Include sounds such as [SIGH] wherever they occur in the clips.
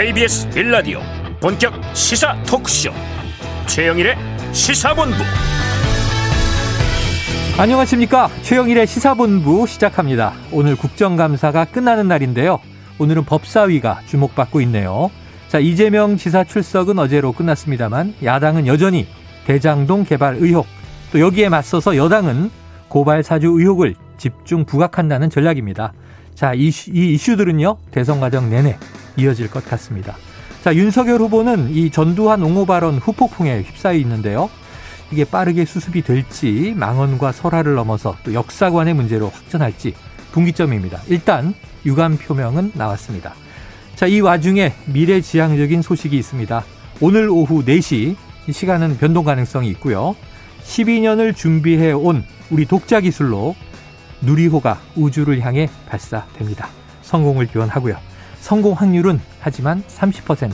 KBS 1라디오 본격 시사 토크쇼. 최영일의 시사본부. 안녕하십니까? 최영일의 시사본부 시작합니다. 오늘 국정감사가 끝나는 날인데요. 오늘은 법사위가 주목받고 있네요. 자 이재명 지사 출석은 어제로 끝났습니다만 야당은 여전히 대장동 개발 의혹 또 여기에 맞서서 여당은 고발 사주 의혹을 집중 부각한다는 전략입니다. 자, 이, 이 이슈들은요, 대선 과정 내내 이어질 것 같습니다. 자, 윤석열 후보는 이 전두환 옹호 발언 후폭풍에 휩싸여 있는데요. 이게 빠르게 수습이 될지 망언과 설화를 넘어서 또 역사관의 문제로 확전할지 분기점입니다. 일단 유감 표명은 나왔습니다. 자, 이 와중에 미래지향적인 소식이 있습니다. 오늘 오후 4시 이 시간은 변동 가능성이 있고요. 12년을 준비해 온 우리 독자 기술로 누리호가 우주를 향해 발사됩니다. 성공을 기원하고요. 성공 확률은 하지만 30%.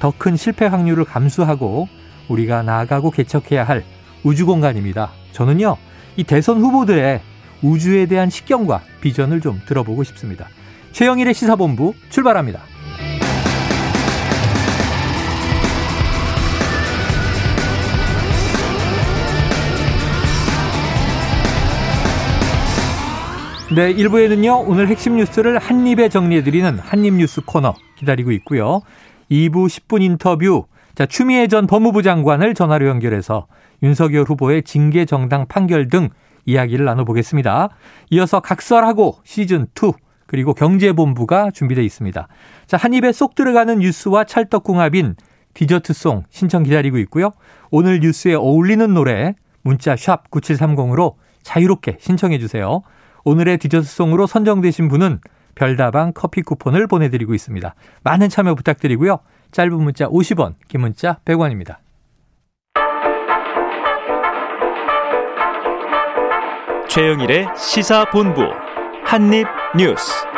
더 큰 실패 확률을 감수하고 우리가 나아가고 개척해야 할 우주 공간입니다. 저는요, 이 대선 후보들의 우주에 대한 식견과 비전을 좀 들어보고 싶습니다. 최영일의 시사본부 출발합니다. 네, 1부에는요, 오늘 핵심 뉴스를 한입에 정리해드리는 한입뉴스 코너 기다리고 있고요. 2부 10분 인터뷰, 자, 추미애 전 법무부 장관을 전화로 연결해서 윤석열 후보의 징계 정당 판결 등 이야기를 나눠보겠습니다. 이어서 각설하고 시즌2, 그리고 경제본부가 준비되어 있습니다. 자, 한 입에 쏙 들어가는 뉴스와 찰떡궁합인 디저트송 신청 기다리고 있고요. 오늘 뉴스에 어울리는 노래 문자 샵 9730으로 자유롭게 신청해 주세요. 오늘의 디저트송으로 선정되신 분은 별다방 커피 쿠폰을 보내드리고 있습니다. 많은 참여 부탁드리고요. 짧은 문자 50원, 긴 문자 100원입니다. 최영일의 시사본부 한입뉴스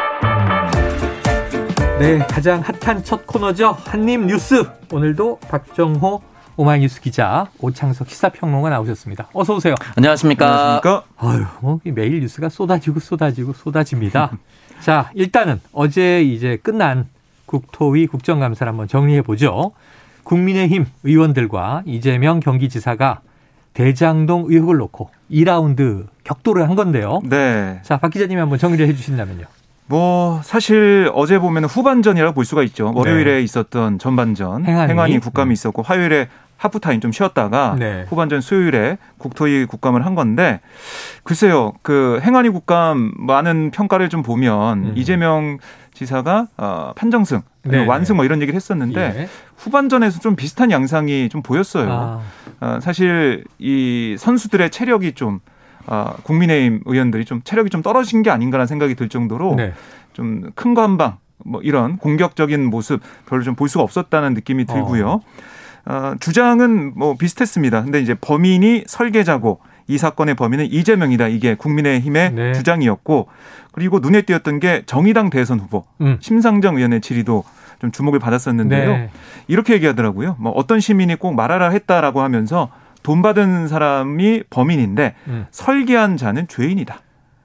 네, 가장 핫한 첫 코너죠. 한입뉴스. 오늘도 박정호 오마이뉴스 기자 오창석 시사평론가 나오셨습니다. 어서 오세요. 안녕하십니까. 안녕하십니까. 아유, 뭐 매일 뉴스가 쏟아지고 쏟아지고 쏟아집니다. [LAUGHS] 자, 일단은 어제 이제 끝난 국토위 국정감사를 한번 정리해 보죠. 국민의힘 의원들과 이재명 경기지사가 대장동 의혹을 놓고 2라운드 격돌을 한 건데요. 네. 자, 박 기자님이 한번 정리를 해 주신다면요. 뭐 사실 어제 보면 후반전이라고 볼 수가 있죠. 월요일에 네. 있었던 전반전 행안위. 행안위, 국감이 있었고 화요일에 하프타임 좀 쉬었다가 네. 후반전 수요일에 국토위 국감을 한 건데 글쎄요 그 행안위 국감 많은 평가를 좀 보면 음. 이재명 지사가 어, 판정승 네, 완승 네. 뭐 이런 얘기를 했었는데 예. 후반전에서 좀 비슷한 양상이 좀 보였어요. 아, 어, 사실 이 선수들의 체력이 좀 어, 국민의힘 의원들이 좀 체력이 좀 떨어진 게 아닌가라는 생각이 들 정도로 네. 좀큰 거 한 방 뭐 이런 공격적인 모습 별로 좀 볼 수가 없었다는 느낌이 들고요. 어, 주장은 뭐 비슷했습니다. 근데 이제 범인이 설계자고 이 사건의 범인은 이재명이다. 이게 국민의힘의 네. 주장이었고 그리고 눈에 띄었던 게 정의당 대선 후보 음. 심상정 의원의 질의도 좀 주목을 받았었는데요. 네. 이렇게 얘기하더라고요. 뭐 어떤 시민이 꼭 말하라 했다라고 하면서 돈 받은 사람이 범인인데 음. 설계한 자는 죄인이다.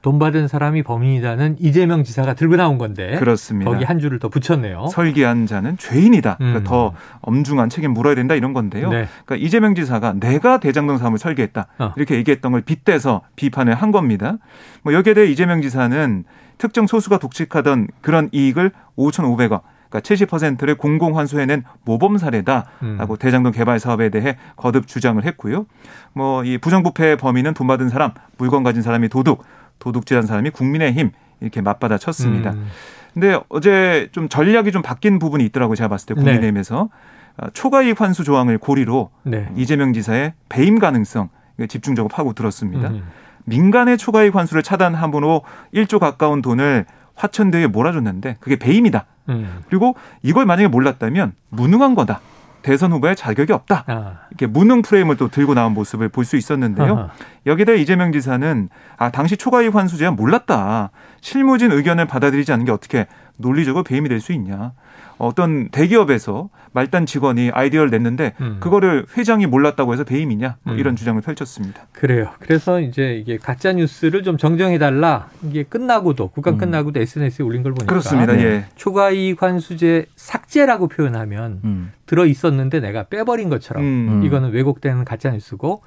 돈 받은 사람이 범인이라는 이재명 지사가 들고 나온 건데 그렇습니다. 거기 한 줄을 더 붙였네요. 설계한 자는 죄인이다. 그러니까 음. 더 엄중한 책임 물어야 된다 이런 건데요. 네. 그러니까 이재명 지사가 내가 대장동 사업을 설계했다 어. 이렇게 얘기했던 걸 빗대서 비판을 한 겁니다. 뭐 여기에 대해 이재명 지사는 특정 소수가 독식하던 그런 이익을 5,500억 그러니까 70%를 공공 환수해낸 모범 사례다라고 음. 대장동 개발 사업에 대해 거듭 주장을 했고요. 뭐 이 부정부패의 범인은 돈 받은 사람, 물건 가진 사람이 도둑, 도둑질한 사람이 국민의힘 이렇게 맞받아 쳤습니다. 음. 근데 어제 좀 전략이 좀 바뀐 부분이 있더라고요. 제가 봤을 때 국민의힘에서 어, 초과이익 환수 조항을 고리로 네. 이재명 지사의 배임 가능성 집중적으로 파고 들었습니다. 음. 민간의 초과이익 환수를 차단함으로 1조 가까운 돈을 화천대유에 몰아줬는데 그게 배임이다. 음. 그리고 이걸 만약에 몰랐다면 무능한 거다. 대선 후보에 자격이 없다. 아. 이렇게 무능 프레임을 또 들고 나온 모습을 볼 수 있었는데요. 아하. 여기에 대해 이재명 지사는 아 당시 초과이익 환수제한 몰랐다. 실무진 의견을 받아들이지 않는 게 어떻게 논리적으로 배임이 될 수 있냐. 어떤 대기업에서 말단 직원이 아이디어를 냈는데 음. 그거를 회장이 몰랐다고 해서 배임이냐 뭐 음. 이런 주장을 펼쳤습니다. 그래요. 그래서 이제 이게 가짜 뉴스를 좀 정정해 달라. 이게 끝나고도 국감 음. 끝나고도 SNS에 올린 걸 보니까 그렇습니다. 네. 예. 초과 이익 환수제 삭제라고 표현하면 음. 들어 있었는데 내가 빼버린 것처럼 음. 이거는 왜곡된 가짜 뉴스고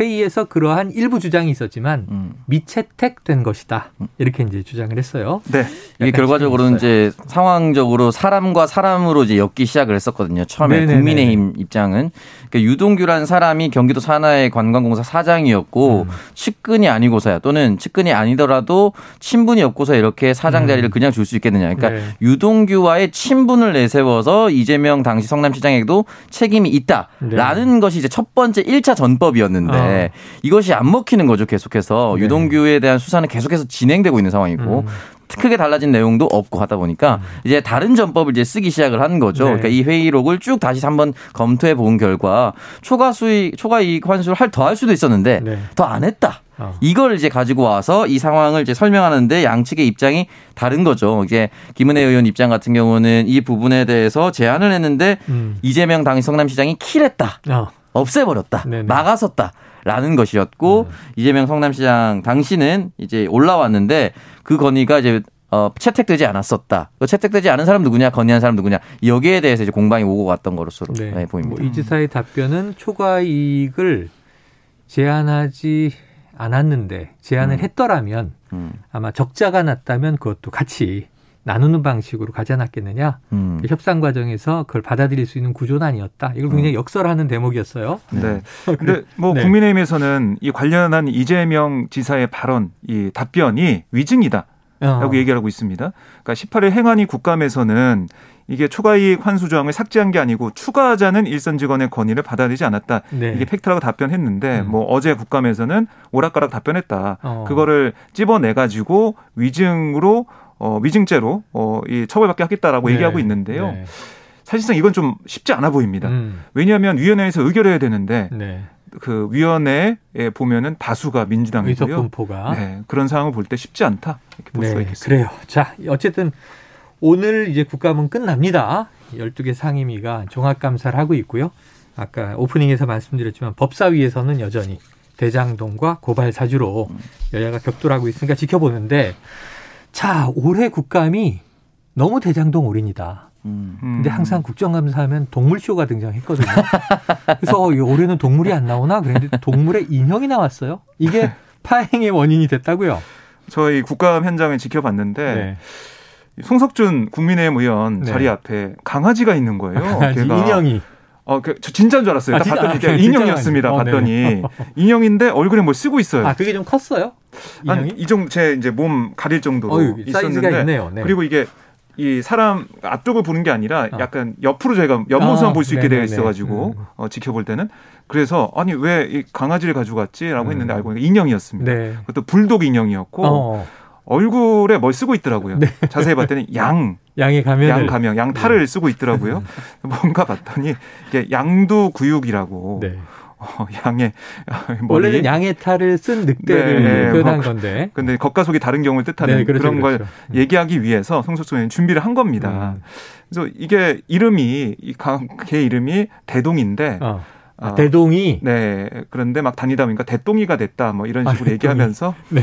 회의에서 그러한 일부 주장이 있었지만 음. 미채택된 것이다. 이렇게 이제 주장을 했어요. 네. 이게 결과적으로는 이제 상황적으로 사람과 사람으로 이제 엮기 시작을 했었거든요. 처음에 네네네. 국민의힘 입장은 그러니까 유동규라는 사람이 경기도 산하의 관광공사 사장이었고 음. 측근이 아니고서야 또는 측근이 아니더라도 친분이 없고서 이렇게 사장 자리를 음. 그냥 줄 수 있겠느냐. 그러니까 네. 유동규와의 친분을 내세워서 이재명 당시 성남시장에도 책임이 있다라는 네. 것이 이제 첫 번째 1차 전법이었는데 어. 이것이 안 먹히는 거죠. 계속해서 네. 유동규에 대한 수사는 계속해서 진행되고 있는 상황이고 음. 크게 달라진 내용도 없고 하다 보니까 음. 이제 다른 전법을 이제 쓰기 시작을 한 거죠. 네. 그러니까 이 회의록을 쭉 다시 한번 검토해 본 결과 초과 수익, 초과 이익 환수를 할 더 할 수도 있었는데 네. 더안 했다. 어. 이걸 이제 가지고 와서 이 상황을 이제 설명하는데 양측의 입장이 다른 거죠. 이제 김은혜 의원 입장 같은 경우는 이 부분에 대해서 제안을 했는데 음. 이재명 당시 성남시장이 킬했다. 어. 없애버렸다. 네네. 막아섰다. 라는 것이었고 음. 이재명 성남시장 당시는 이제 올라왔는데 그 건의가 이제 어, 채택되지 않았었다. 그 채택되지 않은 사람 누구냐, 건의한 사람 누구냐. 여기에 대해서 이제 공방이 오고 갔던 것으로 네. 네, 보입니다. 뭐 이 지사의 답변은 초과 이익을 제한하지 않았는데 제한을 음. 했더라면 음. 아마 적자가 났다면 그것도 같이 나누는 방식으로 가지 않았겠느냐. 음. 협상 과정에서 그걸 받아들일 수 있는 구조는 아니었다. 이걸 굉장히 음. 역설하는 대목이었어요. 네. 네. [LAUGHS] 근데 뭐 네. 국민의힘에서는 이 관련한 이재명 지사의 발언, 이 답변이 위증이다. 라고 어. 얘기를 하고 있습니다. 그러니까 18일 행안위 국감에서는 이게 초과이익 환수 조항을 삭제한 게 아니고 추가하자는 일선 직원의 건의를 받아들이지 않았다. 네. 이게 팩트라고 답변했는데 음. 뭐 어제 국감에서는 오락가락 답변했다. 어. 그거를 찝어내 가지고 위증으로 어, 위증죄로 어, 이 처벌받게 하겠다라고 네. 얘기하고 있는데요. 네. 사실상 이건 좀 쉽지 않아 보입니다. 음. 왜냐하면 위원회에서 의결해야 되는데 네. 그 위원회에 보면은 다수가 민주당이고요. 분포가 네, 그런 상황을 볼 때 쉽지 않다 이렇게 볼 네, 수가 있겠습니다. 그래요. 자, 어쨌든 오늘 이제 국감은 끝납니다. 12개 상임위가 종합 감사를 하고 있고요. 아까 오프닝에서 말씀드렸지만 법사위에서는 여전히 대장동과 고발 사주로 여야가 격돌하고 있으니까 지켜보는데 자, 올해 국감이 너무 대장동 올인이다. 음. 근데 항상 국정감사 하면 동물쇼가 등장했거든요. [LAUGHS] 그래서 올해는 동물이 안 나오나 그랬는데 동물의 인형이 나왔어요. 이게 [LAUGHS] 파행의 원인이 됐다고요. 저희 국감 현장을 지켜봤는데 네. 송석준 국민의힘 의원 네. 자리 앞에 강아지가 있는 거예요. 강아지 인형이. 어, 그, 저 진짜인 줄 알았어요. 아, 딱 봤더니 아, 인형이었습니다. 어, 봤더니 [LAUGHS] 인형인데 얼굴에 뭘 쓰고 있어요. 아, 그게 좀 컸어요? 인형이? 이 정도 제 이제 몸 가릴 정도로 어 있었는데 네. 그리고 이게 이 사람 앞쪽을 보는 게 아니라 어. 약간 옆으로 저희가 옆모습만 아, 볼수 있게 되어 있어가지고 음. 어, 지켜볼 때는 그래서 아니 왜 이 강아지를 가지고 왔지라고 음. 했는데 알고 보니까 인형이었습니다. 네. 그것도 불독 인형이었고 어. 얼굴에 뭘 쓰고 있더라고요. 네. 자세히 봤더니 [LAUGHS] 양 양의 가면 양 가명 양 탈을 네. 쓰고 있더라고요. [LAUGHS] 뭔가 봤더니 이게 양두 구육이라고 네. 어, 양의 [LAUGHS] 머리. 원래는 양의 탈을 쓴 늑대를 네, 네, 표현한 뭐, 건데. 근데 겉과 속이 다른 경우를 뜻하는 네, 그렇죠, 그런 그렇죠. 걸 음. 얘기하기 위해서 송석순이 준비를 한 겁니다. 음. 그래서 이게 이름이 이개 이름이 대동인데 어. 아, 대동이 네 그런데 막 다니다 보니까 대동이가 됐다 뭐 이런 아, 식으로 아, 얘기하면서 [LAUGHS] 네.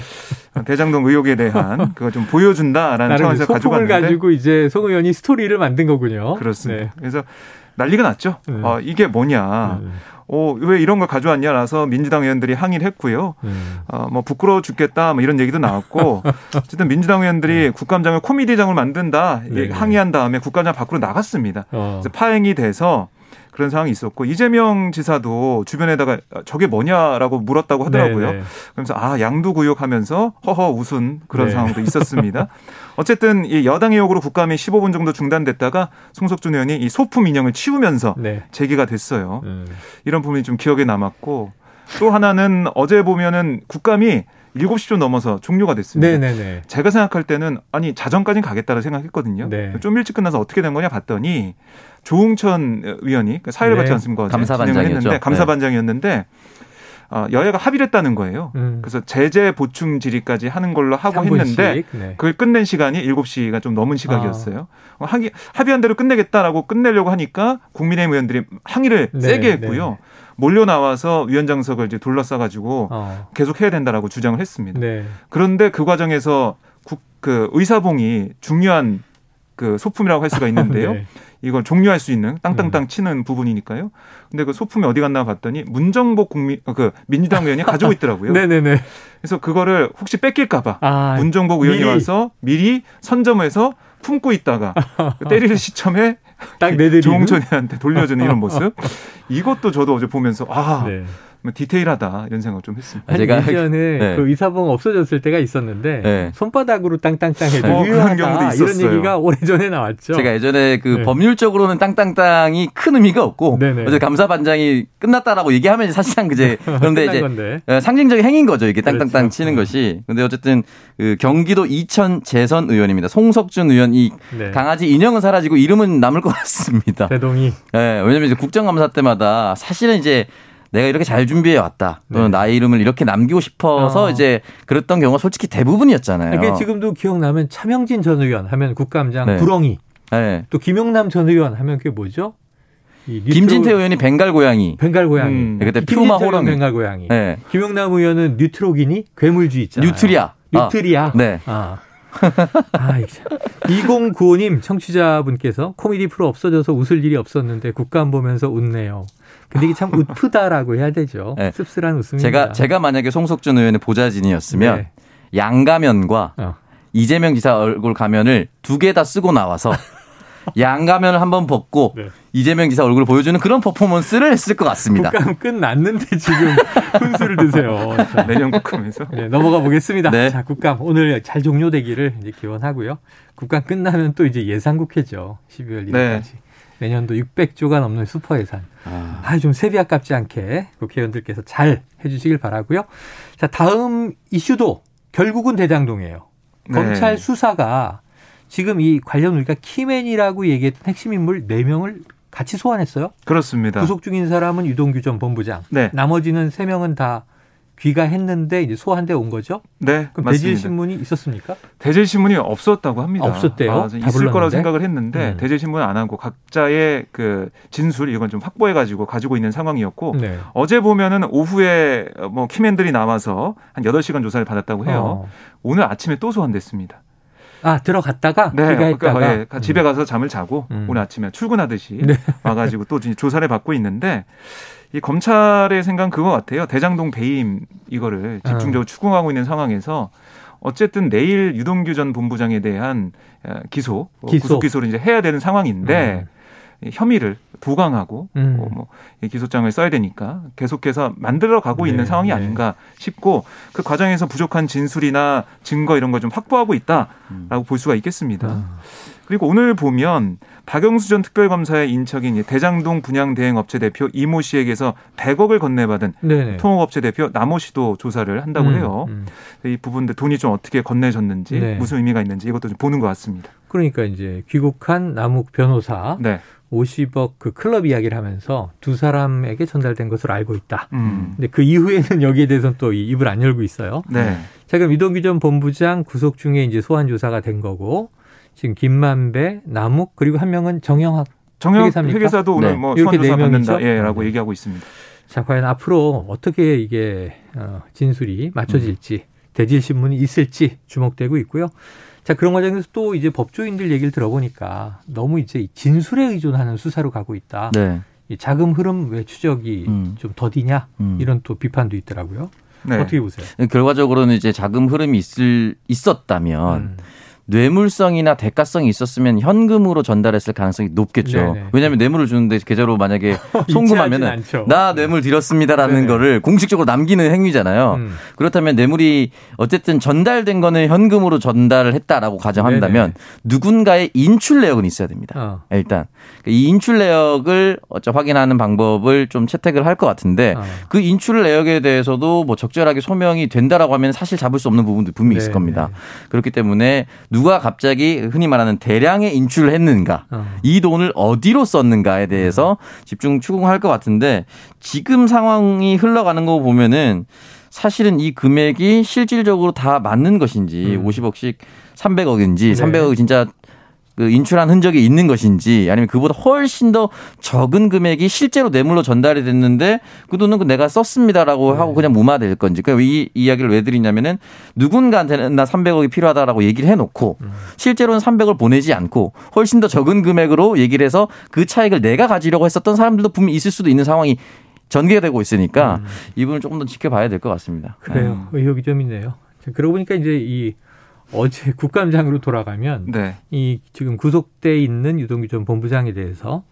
대장동 의혹에 대한 [LAUGHS] 그거 좀 보여준다라는 차원에서 가지고 왔는데 가지고 이제 송 의원이 스토리를 만든 거군요. 그렇습니다. 네. 그래서 난리가 났죠. 네. 어, 이게 뭐냐. 네. 어, 왜 이런 걸 가져왔냐라서 민주당 의원들이 항의를 했고요. 음. 어, 뭐 부끄러워 죽겠다 뭐 이런 얘기도 나왔고 [LAUGHS] 어쨌든 민주당 의원들이 네. 국감장을 코미디장을 만든다 네. 항의한 다음에 국감장 밖으로 나갔습니다. 어. 파행이 돼서 그런 상황이 있었고 이재명 지사도 주변에다가 저게 뭐냐라고 물었다고 하더라고요. 네네. 네. 그러면서 아 양도구역하면서 허허 웃은 그런 네. 상황도 [LAUGHS] 있었습니다. 어쨌든 이 여당의 요구로 국감이 15분 정도 중단됐다가 송석준 의원이 이 소품 인형을 치우면서 네. 재개가 됐어요. 음. 이런 부분이 좀 기억에 남았고 또 하나는 어제 보면은 국감이 7시 좀 넘어서 종료가 됐습니다. 네네네. 제가 생각할 때는 아니 자정까지 가겠다고 생각했거든요. 네. 좀 일찍 끝나서 어떻게 된 거냐 봤더니 조웅천 의원이 그 사회를 네. 받지 않습니까? 감사반장이었는데 감사반장이었는데 어, 여야가 합의를 했다는 거예요. 음. 그래서 제재 보충 질의까지 하는 걸로 하고 했는데 네. 그걸 끝낸 시간이 7시가 좀 넘은 시각이었어요. 아. 합의, 합의한 대로 끝내겠다라고 끝내려고 하니까 국민의힘 의원들이 항의를 네, 세게 했고요. 네. 몰려 나와서 위원장석을 이제 둘러싸가지고 어. 계속 해야 된다라고 주장을 했습니다. 네. 그런데 그 과정에서 국, 그 의사봉이 중요한 그 소품이라고 할 수가 [LAUGHS] 있는데요. 네. 이걸 종료할 수 있는 땅땅땅 네. 치는 부분이니까요. 근데 그 소품이 어디 갔나 봤더니 문정복 국민 어, 그 민주당 의원이 [LAUGHS] 가지고 있더라고요. 네네네. 그래서 그거를 혹시 뺏길까봐 아, 문정복 의원이 미리. 와서 미리 선점해서 품고 있다가 [LAUGHS] 때리는 시점에 딱 조홍천이한테 돌려주는 이런 모습. [LAUGHS] 이것도 저도 어제 보면서 아 네. 뭐 디테일하다 이런 생각 좀 했습니다. 아, 제가 예전에 네. 그 의사봉 없어졌을 때가 있었는데 네. 손바닥으로 땅땅땅 해도 어, 유효하다 경우도 이런 얘기가 오래전에 나왔죠. 제가 예전에 그 네. 법률적으로는 땅땅땅이 큰 의미가 없고 네네. 어제 감사 반장이 끝났다라고 얘기하면 사실상 그제 [LAUGHS] 그런데 이제 건데. 예, 상징적인 행인 거죠. 이게 땅땅땅 그렇죠. 치는 네. 것이. 근데 어쨌든 그 경기도 이천 재선 의원입니다. 송석준 의원이 네. 강아지 인형은 사라지고 이름은 남을 것 같습니다. 대동이. 네, 왜냐면 이제 국정감사 때마다 사실은 이제 내가 이렇게 잘 준비해 왔다. 또는 네. 나의 이름을 이렇게 남기고 싶어서 어. 이제 그랬던 경우가 솔직히 대부분이었잖아요. 이게 지금도 기억나면 차명진 전 의원 하면 국감장 네. 구렁이. 네. 또 김용남 전 의원 하면 그게 뭐죠? 김진태 의원이 벵갈 고양이. 벵갈 고양이. 음. 그때 퓨마 호랑이. 벵갈 고양이. 네. 김용남 의원은 뉴트로기니 괴물쥐 있잖아요. 뉴트리아. 뉴트리아. 아. 네. 아. 아, 2095님 청취자분께서 코미디 프로 없어져서 웃을 일이 없었는데 국감 보면서 웃네요. 근데 이게 참 웃프다라고 해야 되죠. [LAUGHS] 네. 씁쓸한 웃음입니다. 제가 제가 만약에 송석준 의원의 보좌진이었으면 네. 양가면과 어. 이재명 지사 얼굴 가면을 두 개 다 쓰고 나와서 [LAUGHS] 양가면을 한번 벗고 네. 이재명 지사 얼굴을 보여주는 그런 퍼포먼스를 했을 것 같습니다. 국감 끝났는데 지금 [LAUGHS] 훈수를 드세요. 자, 내년 국감에서. 네, 넘어가 보겠습니다. 네. 자, 국감 오늘 잘 종료되기를 이제 기원하고요. 국감 끝나면 또 이제 예산국회죠. 12월 1일까지. 내년도 600조가 넘는 슈퍼 예산. 아, 아 좀 세비 아깝지 않게 국회의원들께서 잘 해주시길 바라고요. 자, 다음 이슈도 결국은 대장동이에요. 네. 검찰 수사가 지금 이 관련 우리가 키맨이라고 얘기했던 핵심 인물 4명을 같이 소환했어요. 그렇습니다. 구속 중인 사람은 유동규 전 본부장. 네. 나머지는 3명은 다 귀가했는데 이제 소환돼 온 거죠? 네. 그럼 대질 신문이 있었습니까? 대질 신문이 없었다고 합니다. 아, 없었대요. 아, 있을 불렀는데? 거라고 생각을 했는데 음. 대질 신문은 안 하고 각자의 그 진술 이건 좀 확보해 가지고 가지고 있는 상황이었고 네. 어제 보면은 오후에 뭐 키맨들이 나와서 한 8시간 조사를 받았다고 해요. 어. 오늘 아침에 또 소환됐습니다. 아 들어갔다가 네, 그러니까 예, 집에 가서 잠을 자고 음. 오늘 아침에 출근하듯이 네. [LAUGHS] 와가지고 또 조사를 받고 있는데 이 검찰의 생각 은 그거 같아요. 대장동 배임 이거를 집중적으로 어. 추궁하고 있는 상황에서 어쨌든 내일 유동규 전 본부장에 대한 기소, 기소. 구속 기소를 이제 해야 되는 상황인데 음. 혐의를 부강하고 음. 뭐, 뭐 기소장을 써야 되니까 계속해서 만들어 가고 네, 있는 상황이 네. 아닌가 싶고 그 과정에서 부족한 진술이나 증거 이런 걸 좀 확보하고 있다라고 음. 볼 수가 있겠습니다. 음. 그리고 오늘 보면 박영수 전 특별검사의 인척인 대장동 분양대행업체 대표 이모 씨에게서 100억을 건네받은 네네. 통업업체 대표 남모 씨도 조사를 한다고 음, 해요. 음. 이 부분들 돈이 좀 어떻게 건네졌는지 네. 무슨 의미가 있는지 이것도 좀 보는 것 같습니다. 그러니까 이제 귀국한 남욱 변호사 네. 50억 그 클럽 이야기를 하면서 두 사람에게 전달된 것으로 알고 있다. 음. 근데 그 이후에는 [LAUGHS] 여기에 대해서는 또 입을 안 열고 있어요. 네. 자, 그럼 이동규 전 본부장 구속 중에 이제 소환 조사가 된 거고 지금 김만배, 남욱 그리고 한 명은 정영학 정영 회계사도 오늘 네. 뭐 이렇게 네 명이죠. 예라고 네. 얘기하고 있습니다. 자, 과연 앞으로 어떻게 이게 어, 진술이 맞춰질지 음. 대질 신문이 있을지 주목되고 있고요. 자, 그런 과정에서 또 이제 법조인들 얘기를 들어보니까 너무 이제 진술에 의존하는 수사로 가고 있다. 네. 이 자금 흐름 왜 추적이 음. 좀 더디냐 음. 이런 또 비판도 있더라고요. 네. 어떻게 보세요? 결과적으로는 이제 자금 흐름이 있을 있었다면 음. 뇌물성이나 대가성이 있었으면 현금으로 전달했을 가능성이 높겠죠. 네네. 왜냐하면 뇌물을 주는데 계좌로 만약에 [LAUGHS] 송금하면은 나 뇌물 드렸습니다라는 네네. 거를 공식적으로 남기는 행위잖아요. 음. 그렇다면 뇌물이 어쨌든 전달된 거는 현금으로 전달을 했다라고 가정한다면 네네. 누군가의 인출 내역은 있어야 됩니다. 어. 일단 이 인출 내역을 어쩌 확인하는 방법을 좀 채택을 할 것 같은데 어. 그 인출 내역에 대해서도 뭐 적절하게 소명이 된다라고 하면 사실 잡을 수 없는 부분도 분명히 있을 겁니다. 그렇기 때문에 누가 갑자기 흔히 말하는 대량의 인출을 했는가, 어. 이 돈을 어디로 썼는가에 대해서 집중 추궁할 것 같은데 지금 상황이 흘러가는 거 보면은 사실은 이 금액이 실질적으로 다 맞는 것인지 음. 50억씩 300억인지 네. 300억이 진짜 그 인출한 흔적이 있는 것인지 아니면 그보다 훨씬 더 적은 금액이 실제로 뇌물로 전달이 됐는데 그 돈은 그 내가 썼습니다라고 네. 하고 그냥 무마될 건지 그이 그러니까 이야기를 왜 드리냐면은 누군가한테는 나 300억이 필요하다라고 얘기를 해놓고 음. 실제로는 300을 보내지 않고 훨씬 더 적은 금액으로 얘기를 해서 그 차익을 내가 가지려고 했었던 사람들도 분명히 있을 수도 있는 상황이 전개가 되고 있으니까 음. 이 부분을 조금 더 지켜봐야 될 것 같습니다. 그래요. 네. 의혹이 좀 있네요. 그러고 보니까 이제 이 어제 국감장으로 돌아가면 네. 이 지금 구속돼 있는 유동규 전 본부장에 대해서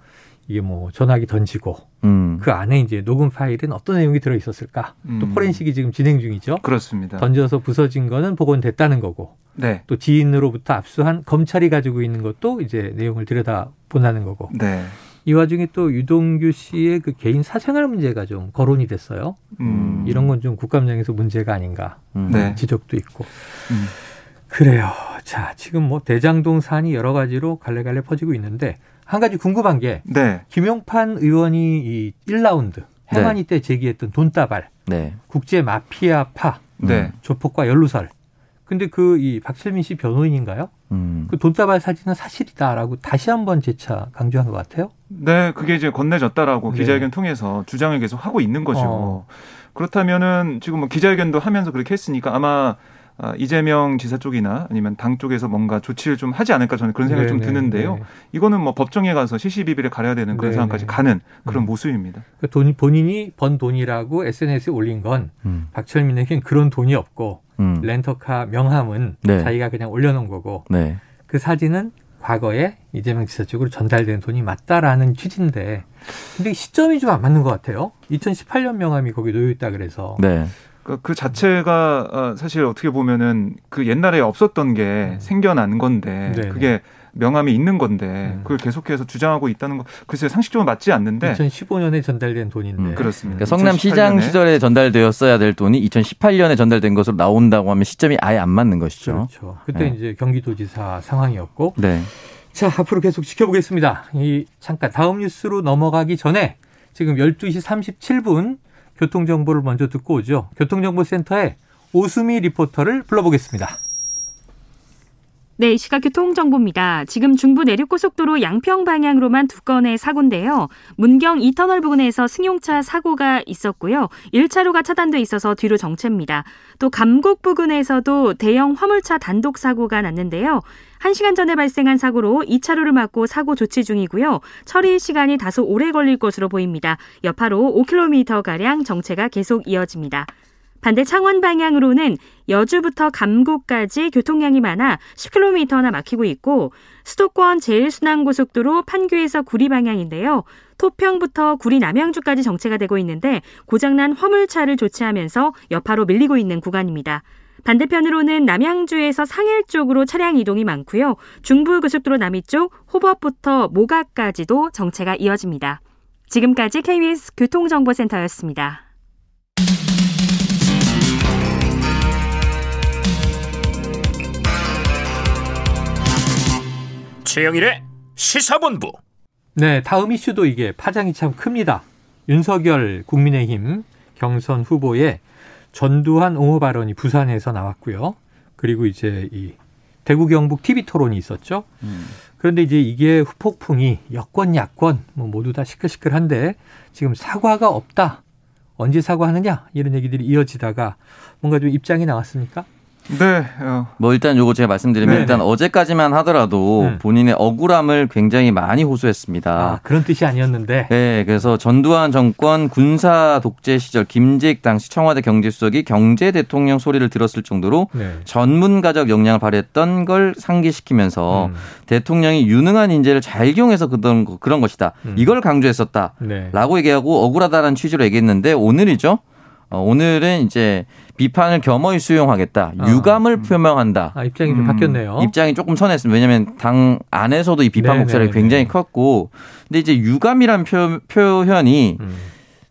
이게 뭐 전화기 던지고 음. 그 안에 이제 녹음 파일은 어떤 내용이 들어 있었을까? 음. 또 포렌식이 지금 진행 중이죠. 그렇습니다. 던져서 부서진 거는 복원됐다는 거고. 네. 또 지인으로부터 압수한 검찰이 가지고 있는 것도 이제 내용을 들여다 본다는 거고. 네. 이 와중에 또 유동규 씨의 그 개인 사생활 문제가 좀 거론이 됐어요. 음. 이런 건 좀 국감장에서 문제가 아닌가 음. 네. 지적도 있고. 음. 그래요. 자, 지금 뭐 대장동 산이 여러 가지로 갈래갈래 퍼지고 있는데 한 가지 궁금한 게 네. 김용판 의원이 이 1라운드 해만이 네. 때 제기했던 돈다발, 네. 국제 마피아파, 네. 조폭과 연루설. 근데 그 이 박철민 씨 변호인인가요? 음. 그 돈다발 사진은 사실이다라고 다시 한번 재차 강조한 것 같아요. 네, 그게 이제 건네졌다라고 네. 기자회견 통해서 주장을 계속 하고 있는 거죠. 어. 그렇다면은 지금 뭐 기자회견도 하면서 그렇게 했으니까 아마 아, 이재명 지사 쪽이나 아니면 당 쪽에서 뭔가 조치를 좀 하지 않을까 저는 그런 생각이 좀 드는데요. 네네. 이거는 뭐 법정에 가서 시시비비를 가려야 되는 그런 네네. 상황까지 가는 그런 음. 모습입니다. 그 돈, 본인이 번 돈이라고 SNS에 올린 건 음. 박철민에겐 그런 돈이 없고 음. 렌터카 명함은 네. 자기가 그냥 올려놓은 거고 네. 그 사진은 과거에 이재명 지사 쪽으로 전달된 돈이 맞다라는 취지인데 근데 시점이 좀 안 맞는 것 같아요. 2018년 명함이 거기 놓여 있다 그래서 네. 그, 그 자체가 어, 사실 어떻게 보면은 그 옛날에 없었던 게 음. 생겨난 건데 네네. 그게 명함이 있는 건데 음. 그걸 계속해서 주장하고 있다는 거 글쎄 상식적으로 맞지 않는데 2015년에 전달된 돈인데 음, 그렇습니다. 그러니까 성남시장 시절에 전달되었어야 될 돈이 2018년에 전달된 것으로 나온다고 하면 시점이 아예 안 맞는 것이죠. 그렇죠. 그때 네. 이제 경기도지사 상황이었고 네. 자 앞으로 계속 지켜보겠습니다. 이 잠깐 다음 뉴스로 넘어가기 전에 지금 12시 37분 교통 정보를 먼저 듣고 오죠. 교통정보센터에 오수미 리포터를 불러보겠습니다. 네, 시각 교통정보입니다. 지금 중부 내륙고속도로 양평 방향으로만 두 건의 사고인데요. 문경 2터널 부근에서 승용차 사고가 있었고요. 1차로가 차단돼 있어서 뒤로 정체입니다. 또 감곡 부근에서도 대형 화물차 단독 사고가 났는데요. 1시간 전에 발생한 사고로 2차로를 막고 사고 조치 중이고요. 처리 시간이 다소 오래 걸릴 것으로 보입니다. 여파로 5km가량 정체가 계속 이어집니다. 반대 창원 방향으로는 여주부터 감곡까지 교통량이 많아 10km나 막히고 있고 수도권 제일순환고속도로 판교에서 구리 방향인데요. 토평부터 구리 남양주까지 정체가 되고 있는데 고장난 화물차를 조치하면서 여파로 밀리고 있는 구간입니다. 반대편으로는 남양주에서 상일 쪽으로 차량 이동이 많고요. 중부고속도로 남이 쪽 호법부터 모가까지도 정체가 이어집니다. 지금까지 KBS 교통정보센터였습니다. 최영일의 시사본부. 네, 다음 이슈도 이게 파장이 참 큽니다. 윤석열 국민의힘 경선 후보의 전두환 옹호 발언이 부산에서 나왔고요. 그리고 이제 이 대구 경북 TV 토론이 있었죠. 음. 그런데 이제 이게 후폭풍이 여권 야권 뭐 모두 다 시끌시끌한데 지금 사과가 없다. 언제 사과하느냐 이런 얘기들이 이어지다가 뭔가 좀 입장이 나왔습니까? 네. 어. 뭐 일단 요거 제가 말씀드리면 네 일단 어제까지만 하더라도 음. 본인의 억울함을 굉장히 많이 호소했습니다. 아, 그런 뜻이 아니었는데. 네. 그래서 전두환 정권 군사 독재 시절 김재익 당시 청와대 경제수석이 경제 대통령 소리를 들었을 정도로 네. 전문가적 역량을 발휘했던 걸 상기시키면서 음. 대통령이 유능한 인재를 잘 이용해서 그런 그런 것이다. 음. 이걸 강조했었다라고 네. 얘기하고 억울하다는 취지로 얘기했는데 오늘이죠. 어, 오늘은 이제 비판을 겸허히 수용하겠다. 아, 유감을 음. 표명한다. 아, 입장이 좀 음. 바뀌었네요. 입장이 조금 선했습니다. 왜냐하면 당 안에서도 이 비판 목소리가 굉장히 컸고, 근데 이제 유감이란 표, 표현이 음.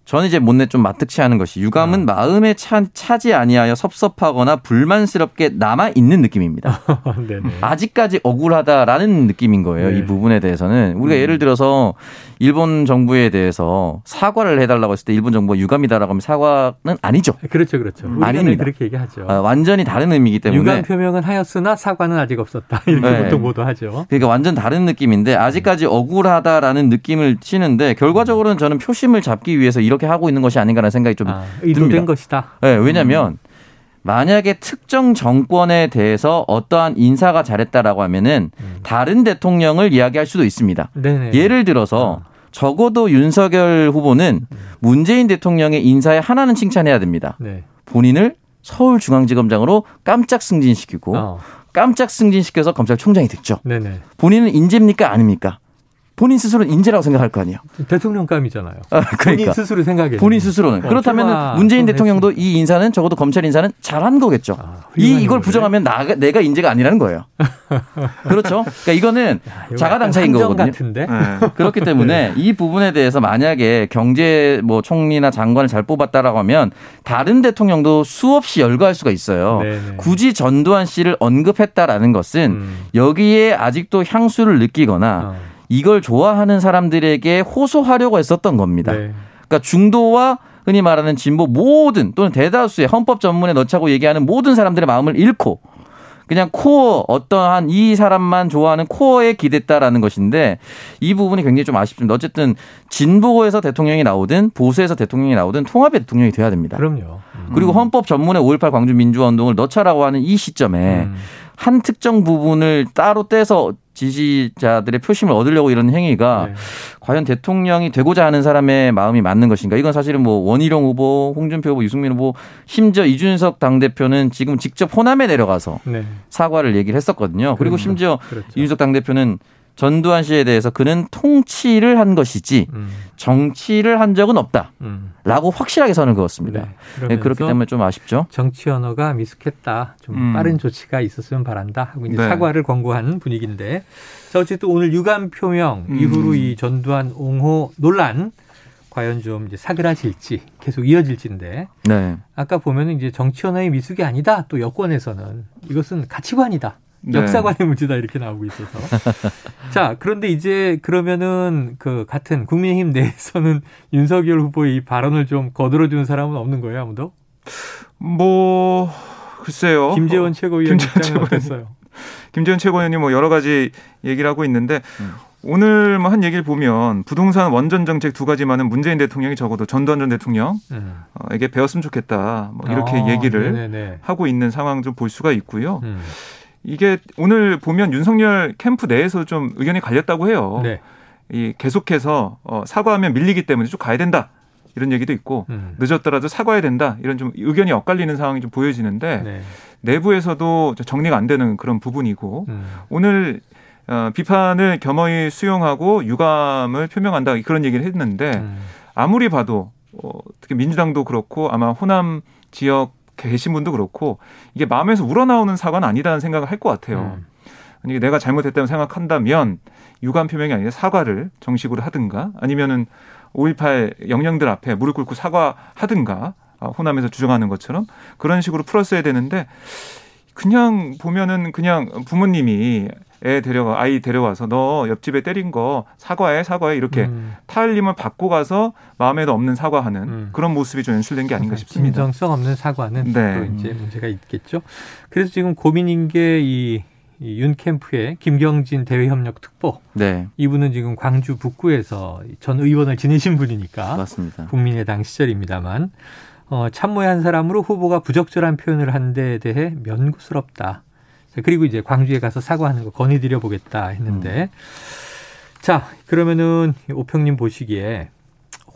저는 이제 못내 좀 마뜩치하는 것이 유감은 아. 마음에 차, 차지 아니하여 섭섭하거나 불만스럽게 남아 있는 느낌입니다. [LAUGHS] 아직까지 억울하다라는 느낌인 거예요. 네. 이 부분에 대해서는 우리가 음. 예를 들어서 일본 정부에 대해서 사과를 해달라고 했을 때 일본 정부가 유감이다라고 하면 사과는 아니죠. 그렇죠, 그렇죠. 아닙니다. 그렇게 얘기하죠. 아, 완전히 다른 의미이기 때문에 유감 표명은 하였으나 사과는 아직 없었다. [LAUGHS] 이렇게 네. 보통 보도하죠. 그러니까 완전 다른 느낌인데 아직까지 억울하다라는 느낌을 치는데 결과적으로는 저는 표심을 잡기 위해서 이렇게 하고 있는 것이 아닌가라는 생각이 좀 아, 듭니다. 것이다. 네, 왜냐하면 음. 만약에 특정 정권에 대해서 어떠한 인사가 잘했다라고 하면은 음. 다른 대통령을 이야기할 수도 있습니다. 네네. 예를 들어서 아. 적어도 윤석열 후보는 음. 문재인 대통령의 인사에 하나는 칭찬해야 됩니다. 네. 본인을 서울중앙지검장으로 깜짝 승진시키고 어. 깜짝 승진시켜서 검찰총장이 됐죠. 네네. 본인은 인재입니까 아닙니까? 본인 스스로는 인재라고 생각할 거 아니에요. 대통령감이잖아요. 아, 그러니까. 본인 스스로 생각해. 본인 스스로는. 어, 그렇다면 문재인 대통령도 했지. 이 인사는 적어도 검찰 인사는 잘한 거겠죠. 아, 이 이걸 부정하면 나 내가 인재가 아니라는 거예요. [LAUGHS] 그렇죠. 그러니까 이거는 야, 자가당착인 거거든요. 같은데? 네. 그렇기 때문에 [LAUGHS] 네. 이 부분에 대해서 만약에 경제 뭐 총리나 장관을 잘 뽑았다라고 하면 다른 대통령도 수없이 열거할 수가 있어요. 네네. 네. 굳이 전두환 씨를 언급했다라는 것은 음. 여기에 아직도 향수를 느끼거나 어. 이걸 좋아하는 사람들에게 호소하려고 했었던 겁니다. 네. 그러니까 중도와 흔히 말하는 진보 모든 또는 대다수의 헌법 전문에 넣자고 얘기하는 모든 사람들의 마음을 잃고 그냥 코어 어떠한 이 사람만 좋아하는 코어에 기댔다라는 것인데 이 부분이 굉장히 좀 아쉽습니다. 어쨌든 진보에서 대통령이 나오든 보수에서 대통령이 나오든 통합의 대통령이 돼야 됩니다. 그럼요. 음. 그리고 헌법 전문에 5.18 광주 민주화 운동을 넣자라고 하는 이 시점에 음. 한 특정 부분을 따로 떼서 지지자들의 표심을 얻으려고 이런 행위가 네. 과연 대통령이 되고자 하는 사람의 마음이 맞는 것인가? 이건 사실은 뭐 원희룡 후보, 홍준표 후보, 유승민 후보, 심지어 이준석 당대표는 지금 직접 호남에 내려가서 네. 사과를 얘기를 했었거든요. 그리고 심지어 그렇죠. 이준석 당대표는 전두환 씨에 대해서 그는 통치를 한 것이지 음. 정치를 한 적은 없다라고 음. 확실하게 선을 그었습니다. 네, 네, 그렇기 때문에 좀 아쉽죠. 정치 언어가 미숙했다. 좀 음. 빠른 조치가 있었으면 바란다 하고 이제 네. 사과를 권고하는 분위기인데 자 어쨌든 오늘 유감 표명 음. 이후로 이 전두환 옹호 논란 과연 좀 이제 사그라질지 계속 이어질지인데 네. 아까 보면은 이제 정치 언어의 미숙이 아니다. 또 여권에서는 이것은 가치관이다. 네. 역사관의 문제다 이렇게 나오고 있어서. [LAUGHS] 자, 그런데 이제 그러면은 그 같은 국민의힘 내에서는 [LAUGHS] 윤석열 후보의 이 발언을 좀 거들어주는 사람은 없는 거예요, 아무도? 뭐 글쎄요. 김재원 최고위원 입장은 어땠어요? 김재원 최고위원이 뭐 여러 가지 얘기를 하고 있는데 음. 오늘 뭐 한 얘기를 보면 부동산 원전 정책 두 가지만은 문재인 대통령이 적어도 전두환 전 대통령에게 음. 배웠으면 좋겠다. 뭐 이렇게 아, 얘기를 네네네. 하고 있는 상황 좀 볼 수가 있고요. 음. 이게 오늘 보면 윤석열 캠프 내에서 좀 의견이 갈렸다고 해요. 네. 이 계속해서 어, 사과하면 밀리기 때문에 쭉 가야 된다. 이런 얘기도 있고 음. 늦었더라도 사과해야 된다 이런 좀 의견이 엇갈리는 상황이 좀 보여지는데 네. 내부에서도 정리가 안 되는 그런 부분이고 음. 오늘 어, 비판을 겸허히 수용하고 유감을 표명한다 그런 얘기를 했는데 음. 아무리 봐도 어, 특히 민주당도 그렇고 아마 호남 지역 계신 분도 그렇고 이게 마음에서 우러나오는 사과는 아니다는 생각을 할 것 같아요. 음. 아니 내가 잘못했다고 생각한다면 유감 표명이 아니라 사과를 정식으로 하든가 아니면은 5.18 영령들 앞에 무릎 꿇고 사과하든가 아, 호남에서 주장하는 것처럼 그런 식으로 풀었어야 되는데 그냥 보면은 그냥 부모님이 애 데려가 아이 데려와서 너 옆집에 때린 거 사과해 사과해 이렇게 음. 타일림을 받고 가서 마음에도 없는 사과하는 음. 그런 모습이 좀 연출된 게 아닌가 싶습니다. 진정성 없는 사과는 네. 또 이제 문제가 있겠죠. 그래서 지금 고민인 게이 윤 캠프의 김경진 대외협력 특보. 네. 이분은 지금 광주 북구에서 전 의원을 지내신 분이니까. 맞습니다. 국민의당 시절입니다만. 어, 참모의 한 사람으로 후보가 부적절한 표현을 한 데에 대해 면구스럽다. 그리고 이제 광주에 가서 사과하는 거 건의드려 보겠다 했는데 음. 자 그러면은 오평님 보시기에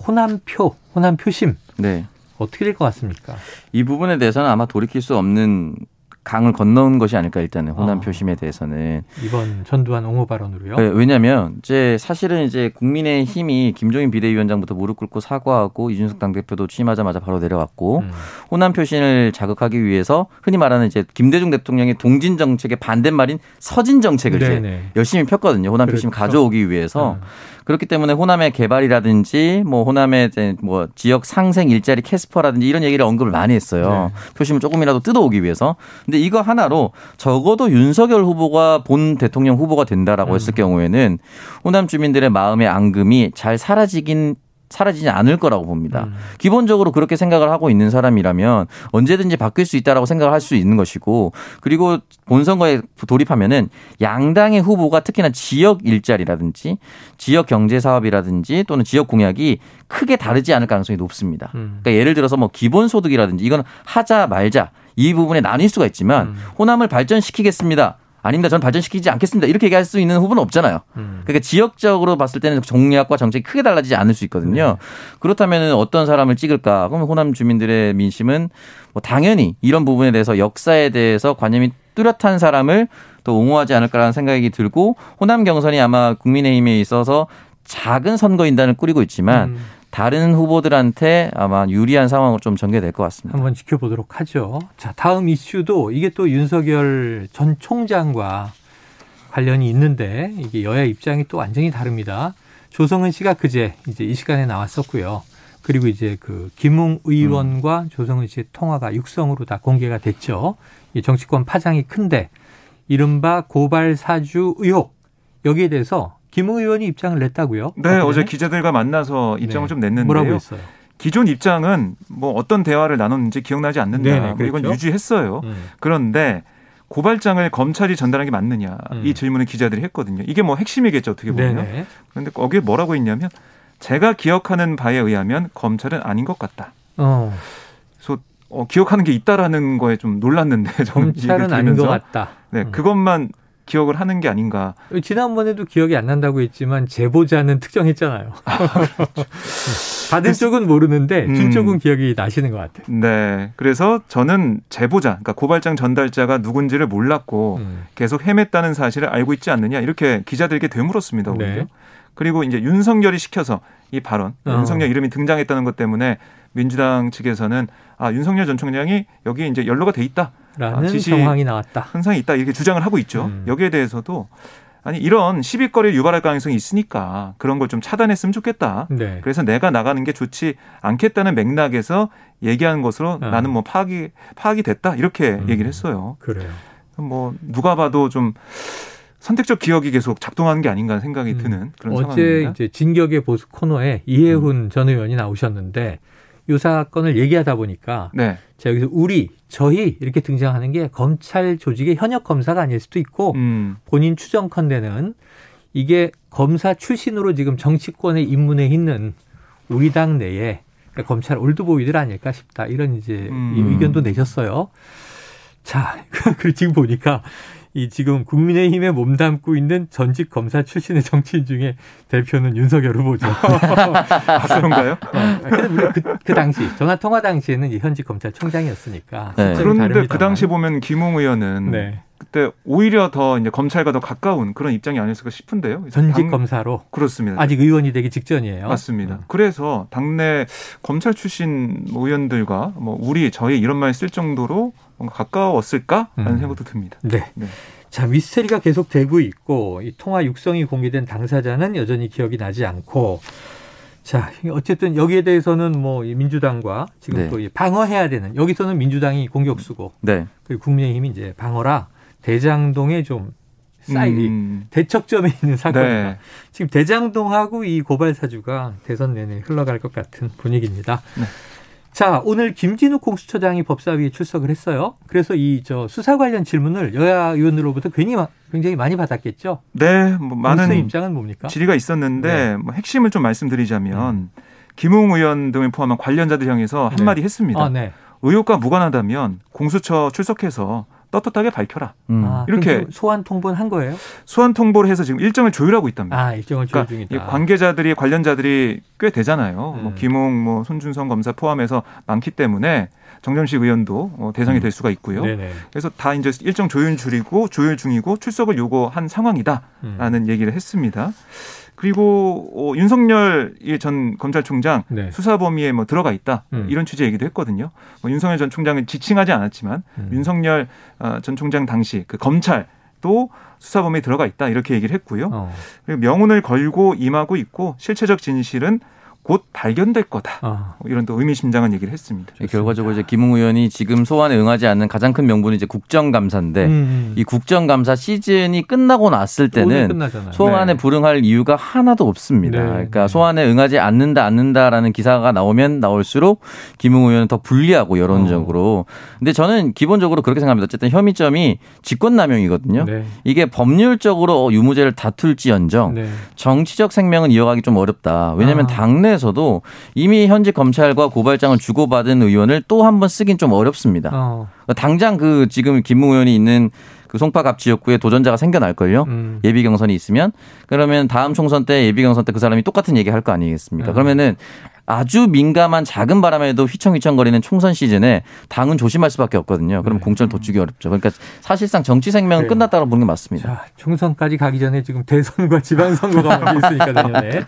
호남표 호남 표심 네. 어떻게 될 것 같습니까? 이 부분에 대해서는 아마 돌이킬 수 없는 강을 건너온 것이 아닐까 일단은 호남 어. 표심에 대해서는 이번 전두환 옹호 발언으로요. 네, 왜냐하면 이제 사실은 이제 국민의 힘이 김종인 비대위원장부터 무릎 꿇고 사과하고 이준석 당대표도 취임하자마자 바로 내려왔고 음. 호남 표심을 자극하기 위해서 흔히 말하는 이제 김대중 대통령의 동진 정책의 반대말인 서진 정책을 이제 열심히 폈거든요. 호남 표심 그렇죠. 가져오기 위해서. 음. 그렇기 때문에 호남의 개발이라든지 뭐 호남의 뭐 지역 상생 일자리 캐스퍼라든지 이런 얘기를 언급을 많이 했어요. 네. 표심을 조금이라도 뜯어오기 위해서. 근데 이거 하나로 적어도 윤석열 후보가 본 대통령 후보가 된다라고 음. 했을 경우에는 호남 주민들의 마음의 앙금이 잘 사라지긴 사라지지 않을 거라고 봅니다. 음. 기본적으로 그렇게 생각을 하고 있는 사람이라면 언제든지 바뀔 수 있다라고 생각을 할 수 있는 것이고 그리고 본선거에 돌입하면은 양당의 후보가 특히나 지역 일자리라든지 지역 경제 사업이라든지 또는 지역 공약이 크게 다르지 않을 가능성이 높습니다. 음. 그러니까 예를 들어서 뭐 기본 소득이라든지 이건 하자 말자 이 부분에 나뉠 수가 있지만 음. 호남을 발전시키겠습니다. 아닙니다. 저는 발전시키지 않겠습니다. 이렇게 얘기할 수 있는 후보는 없잖아요. 음. 그러니까 지역적으로 봤을 때는 정략과 정책이 크게 달라지지 않을 수 있거든요. 네. 그렇다면 어떤 사람을 찍을까? 그러면 호남 주민들의 민심은 뭐 당연히 이런 부분에 대해서 역사에 대해서 관념이 뚜렷한 사람을 또 옹호하지 않을까라는 생각이 들고 호남 경선이 아마 국민의힘에 있어서 작은 선거인단을 꾸리고 있지만 음. 다른 후보들한테 아마 유리한 상황으로 좀 전개될 것 같습니다. 한번 지켜보도록 하죠. 자, 다음 이슈도 이게 또 윤석열 전 총장과 관련이 있는데 이게 여야 입장이 또 완전히 다릅니다. 조성은 씨가 그제 이제 이 시간에 나왔었고요. 그리고 이제 그 김웅 의원과 음. 조성은 씨의 통화가 육성으로 다 공개가 됐죠. 이 정치권 파장이 큰데 이른바 고발 사주 의혹 여기에 대해서 김웅 의원이 입장을 냈다고요? 네, 아, 어제 기자들과 만나서 입장을 네. 좀 냈는데요. 뭐라고 했어요? 기존 입장은 뭐 어떤 대화를 나눴는지 기억나지 않는다. 네네, 뭐 이건 그렇죠? 유지했어요. 음. 그런데 고발장을 검찰이 전달한 게 맞느냐 음. 이 질문을 기자들이 했거든요. 이게 뭐 핵심이겠죠 어떻게 보면. 그런데 거기에 뭐라고 했냐면 제가 기억하는 바에 의하면 검찰은 아닌 것 같다. 어. 그래서 어, 기억하는 게 있다라는 거에 좀 놀랐는데 [LAUGHS] 검찰은 아닌 것 같다. 네, 음. 그것만 기억을 하는 게 아닌가. 지난번에도 기억이 안 난다고 했지만 제보자는 특정했잖아요. 아, [LAUGHS] 그렇죠. 받은 쪽은 모르는데 준 음. 쪽은 기억이 나시는 것 같아요. 네. 그래서 저는 제보자, 그러니까 고발장 전달자가 누군지를 몰랐고 음. 계속 헤맸다는 사실을 알고 있지 않느냐 이렇게 기자들에게 되물었습니다. 오히려. 네. 그리고 이제 윤석열이 시켜서 이 발언, 어. 윤석열 이름이 등장했다는 것 때문에 민주당 측에서는 아 윤석열 전 총장이 여기에 이제 연루가 돼 있다. 라는 아, 정황이 나왔다. 현상이 있다 이렇게 주장을 하고 있죠. 음. 여기에 대해서도 아니 이런 시비거리를 유발할 가능성이 있으니까 그런 걸 좀 차단했으면 좋겠다. 네. 그래서 내가 나가는 게 좋지 않겠다는 맥락에서 얘기하는 것으로 아. 나는 뭐 파악이 파악이 됐다 이렇게 음. 얘기를 했어요. 그래요. 뭐 누가 봐도 좀 선택적 기억이 계속 작동하는 게 아닌가 생각이 음. 드는 그런 어제 상황입니다. 이제 진격의 보수 코너에 이해훈 음. 전 의원이 나오셨는데 이 사건을 얘기하다 보니까 네. 자 여기서 우리 저희 이렇게 등장하는 게 검찰 조직의 현역 검사가 아닐 수도 있고 음. 본인 추정컨대는 이게 검사 출신으로 지금 정치권에 입문해 있는 우리 당 내에 그러니까 검찰 올드보이들 아닐까 싶다 이런 이제 음. 의견도 내셨어요. 자, [LAUGHS] 그리고 지금 보니까 이 지금 국민의힘에 몸담고 있는 전직 검사 출신의 정치인 중에 대표는 윤석열 후보죠. [LAUGHS] 아, 그런가요? 어, 근데 그, 그 당시 전화 통화 당시에는 현직 검찰총장이었으니까. 네. 그런데. 그 당시 보면 김웅 의원은 네. 그때 오히려 더 이제 검찰과 더 가까운 그런 입장이 아니었을까 싶은데요. 전직 당... 검사로 그렇습니다. 아직 의원이 되기 직전이에요. 맞습니다. 음. 그래서 당내 검찰 출신 의원들과 뭐 우리 저희 이런 말 쓸 정도로 뭔가 가까웠을까 라는 음. 생각도 듭니다. 네. 네. 자, 미스터리가 계속 되고 있고 이 통화 육성이 공개된 당사자는 여전히 기억이 나지 않고 자, 어쨌든 여기에 대해서는 뭐 민주당과 지금 네. 또 방어해야 되는 여기서는 민주당이 공격수고 네. 그리고 국민의힘이 이제 방어라 대장동에 좀 쌓이 음. 대척점에 있는 사건이다. 네. 지금 대장동하고 이 고발 사주가 대선 내내 흘러갈 것 같은 분위기입니다. 네. 자, 오늘 김진욱 공수처장이 법사위에 출석을 했어요. 그래서 이 저 수사 관련 질문을 여야 의원으로부터 괜히 굉장히 많이 받았겠죠. 네, 뭐 많은 입장은 뭡니까? 질의가 있었는데 네. 뭐 핵심을 좀 말씀드리자면 네. 김웅 의원 등을 포함한 관련자들 향해서 한마디 네. 했습니다. 아, 네. 의혹과 무관하다면 공수처 출석해서 떳떳하게 밝혀라. 음. 아, 이렇게 소환 통보는 한 거예요? 소환 통보를 해서 지금 일정을 조율하고 있답니다. 아, 일정을 조율 그러니까 중이다. 관계자들이 관련자들이 꽤 되잖아요. 뭐 음. 뭐 김웅, 뭐 손준성 검사 포함해서 많기 때문에 정점식 의원도 어, 대상이 될 수가 있고요. 네네. 그래서 다 이제 일정 조율 중이고 조율 중이고 출석을 요구한 상황이다라는 음. 얘기를 했습니다. 그리고 어, 윤석열 전 검찰총장 네. 수사 범위에 뭐 들어가 있다 음. 이런 취지 얘기도 했거든요. 뭐 윤석열 전 총장은 지칭하지 않았지만 음. 윤석열 어, 전 총장 당시 그 검찰도 수사 범위에 들어가 있다 이렇게 얘기를 했고요. 어. 그리고 명운을 걸고 임하고 있고 실체적 진실은 곧 발견될 거다. 아. 이런 또 의미심장한 얘기를 했습니다. 좋습니다. 결과적으로 이제 김웅 의원이 지금 소환에 응하지 않는 가장 큰 명분이 이제 국정감사인데 음. 음. 이 국정감사 시즌이 끝나고 났을 때는 소환에 네. 불응할 이유가 하나도 없습니다. 네. 그러니까 네. 소환에 응하지 않는다 않는다라는 기사가 나오면 나올수록 김웅 의원은 더 불리하고 여론적으로. 어. 근데 저는 기본적으로 그렇게 생각합니다. 어쨌든 혐의점이 직권남용이거든요. 네. 이게 법률적으로 유무죄를 다툴지언정 네. 정치적 생명은 이어가기 좀 어렵다. 왜냐하면 아. 당내 상황에서도 이미 현직 검찰과 고발장을 주고받은 의원을 또 한 번 쓰긴 좀 어렵습니다. 어. 당장 그 지금 김웅 의원이 있는 그 송파갑 지역구에 도전자가 생겨날걸요. 음. 예비 경선이 있으면 그러면 다음 총선 때 예비 경선 때 그 사람이 똑같은 얘기 할 거 아니겠습니까? 음. 그러면은 아주 민감한 작은 바람에도 휘청휘청거리는 총선 시즌에 당은 조심할 수밖에 없거든요. 그럼 네. 공천을 도주기 어렵죠. 그러니까 사실상 정치 생명은 네. 끝났다고 보는 게 맞습니다. 자, 총선까지 가기 전에 지금 대선과 지방선거가 먼저 있으니까 내년에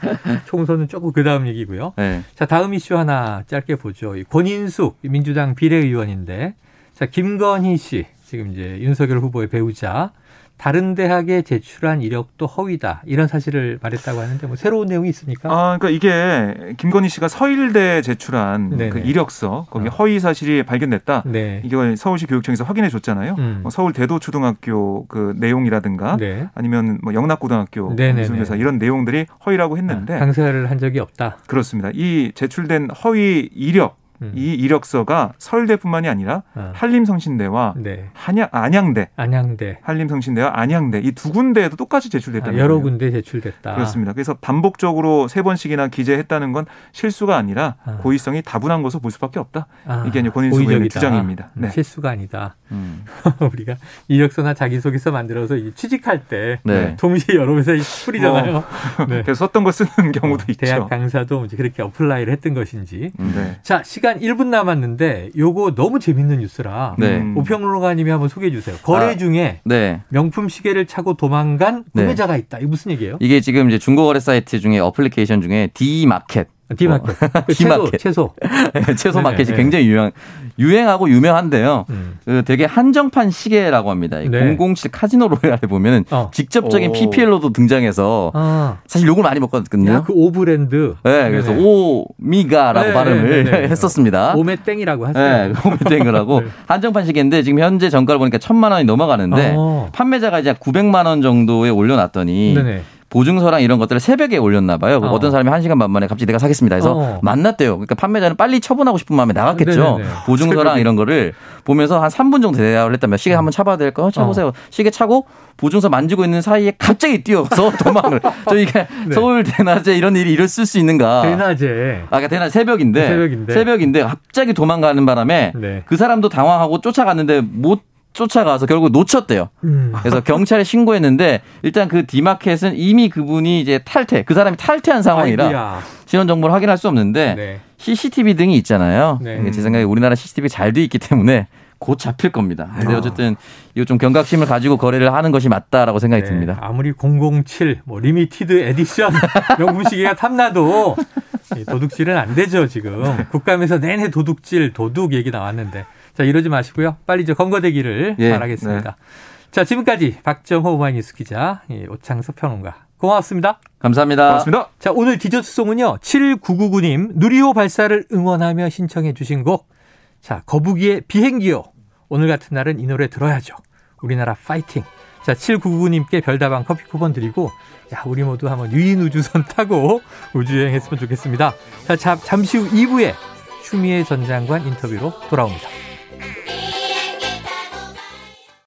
총선은 조금 그 다음 얘기고요. 네. 자, 다음 이슈 하나 짧게 보죠. 권인숙 민주당 비례의원인데 자, 김건희 씨 지금 이제 윤석열 후보의 배우자 다른 대학에 제출한 이력도 허위다 이런 사실을 말했다고 하는데 뭐 새로운 내용이 있습니까? 아, 그러니까 이게 김건희 씨가 서일대 제출한 그 이력서 거기 어. 허위 사실이 발견됐다. 네. 이걸 서울시 교육청에서 확인해 줬잖아요. 음. 뭐 서울 대도초등학교 그 내용이라든가 네. 아니면 뭐 영락고등학교 미술교사 이런 내용들이 허위라고 했는데 아, 강사를 한 적이 없다. 그렇습니다. 이 제출된 허위 이력 음. 이 이력서가 서울대뿐만이 아니라 아. 한림성신대와 네. 한양 안양대, 안양대, 한림성신대와 안양대 이 두 군데에도 똑같이 제출됐다는 아, 여러 거예요. 군데 제출됐다. 그렇습니다. 그래서 반복적으로 세 번씩이나 기재했다는 건 실수가 아니라 아. 고의성이 다분한 것으로 볼 수밖에 없다. 아. 이게 이제 권인수 의원의 주장입니다. 네. 실수가 아니다. 음. [LAUGHS] 우리가 이력서나 자기소개서 만들어서 취직할 때 네. 동시에 여러 회사에 뿌리잖아요. 뭐, 네. 그래서 썼던 거 쓰는 경우도 어, 있죠. 대학 강사도 이제 그렇게 apply를 했던 것인지. 네. 자 시간 시간 1분 남았는데 요거 너무 재밌는 뉴스라 네. 오평론가님이 한번 소개해 주세요. 거래 아, 중에 네. 명품 시계를 차고 도망간 네. 구매자가 있다. 이게 무슨 얘기예요? 이게 지금 이제 중고거래 사이트 중에 어플리케이션 중에 D마켓 디마켓. 디마켓. 채소. 채소, 채소 마켓이 굉장히 유행, 유행하고 유명한데요. 음. 그 되게 한정판 시계라고 합니다. 네. 007 카지노 로얄에 보면은 어. 직접적인 오. PPL로도 등장해서 아. 사실 욕을 많이 먹거든요. 야, 그 O브랜드. 네, 그래서 네. 오미가라고 네, 발음을 네, 네, 했었습니다. 오메땡이라고 하세요. 네, 오메땡을 하고 [LAUGHS] 한정판 시계인데 지금 현재 정가를 보니까 천만 원이 넘어가는데 어. 판매자가 이제 900만 원 정도에 올려놨더니 네네. 보증서랑 이런 것들을 새벽에 올렸나 봐요. 어. 어떤 사람이 한 시간 반 만에 갑자기 내가 사겠습니다 해서 어. 만났대요. 그러니까 판매자는 빨리 처분하고 싶은 마음에 나갔겠죠. 네네네. 보증서랑 새벽에. 이런 거를 보면서 한 3분 정도 대답을 했다면 시계 한번 차봐야 될까? 요 차보세요. 어. 시계 차고 보증서 만지고 있는 사이에 갑자기 뛰어서 [LAUGHS] 도망을. 저 이게 네. 서울 대낮에 이런 일이 일었을 수 있는가? 대낮에. 아, 그러니까 대낮 새벽인데, 새벽인데. 새벽인데 갑자기 도망가는 바람에 네. 그 사람도 당황하고 쫓아갔는데 못 쫓아가서 결국 놓쳤대요. 음. 그래서 경찰에 신고했는데 일단 그 디마켓은 이미 그분이 이제 탈퇴, 그 사람이 탈퇴한 상황이라 아이디야. 신원 정보를 확인할 수 없는데 네. CCTV 등이 있잖아요. 네. 제 생각에 우리나라 CCTV 잘 돼 있기 때문에 곧 잡힐 겁니다. 근데 아. 어쨌든 이거 좀 경각심을 가지고 거래를 하는 것이 맞다라고 생각이 네. 듭니다. 아무리 007, 뭐 limited edition [LAUGHS] 명품 시계가 탐나도 도둑질은 안 되죠 지금. 국감에서 내내 도둑질, 도둑 얘기 나왔는데 자, 이러지 마시고요. 빨리 저 검거되기를 예, 바라겠습니다. 네. 자, 지금까지 박정호 오마이뉴스 기자, 예, 오창석 평론가. 고맙습니다. 감사합니다. 고맙습니다. 자, 오늘 디저트송은요. 7999님 누리호 발사를 응원하며 신청해 주신 곡. 자, 거북이의 비행기요. 오늘 같은 날은 이 노래 들어야죠. 우리나라 파이팅. 자, 7999님께 별다방 커피 쿠폰 드리고, 야, 우리 모두 한번 유인 우주선 [LAUGHS] 타고 우주여행 했으면 좋겠습니다. 자, 잠시 후 2부에 추미애 전 장관 인터뷰로 돌아옵니다. Yeah.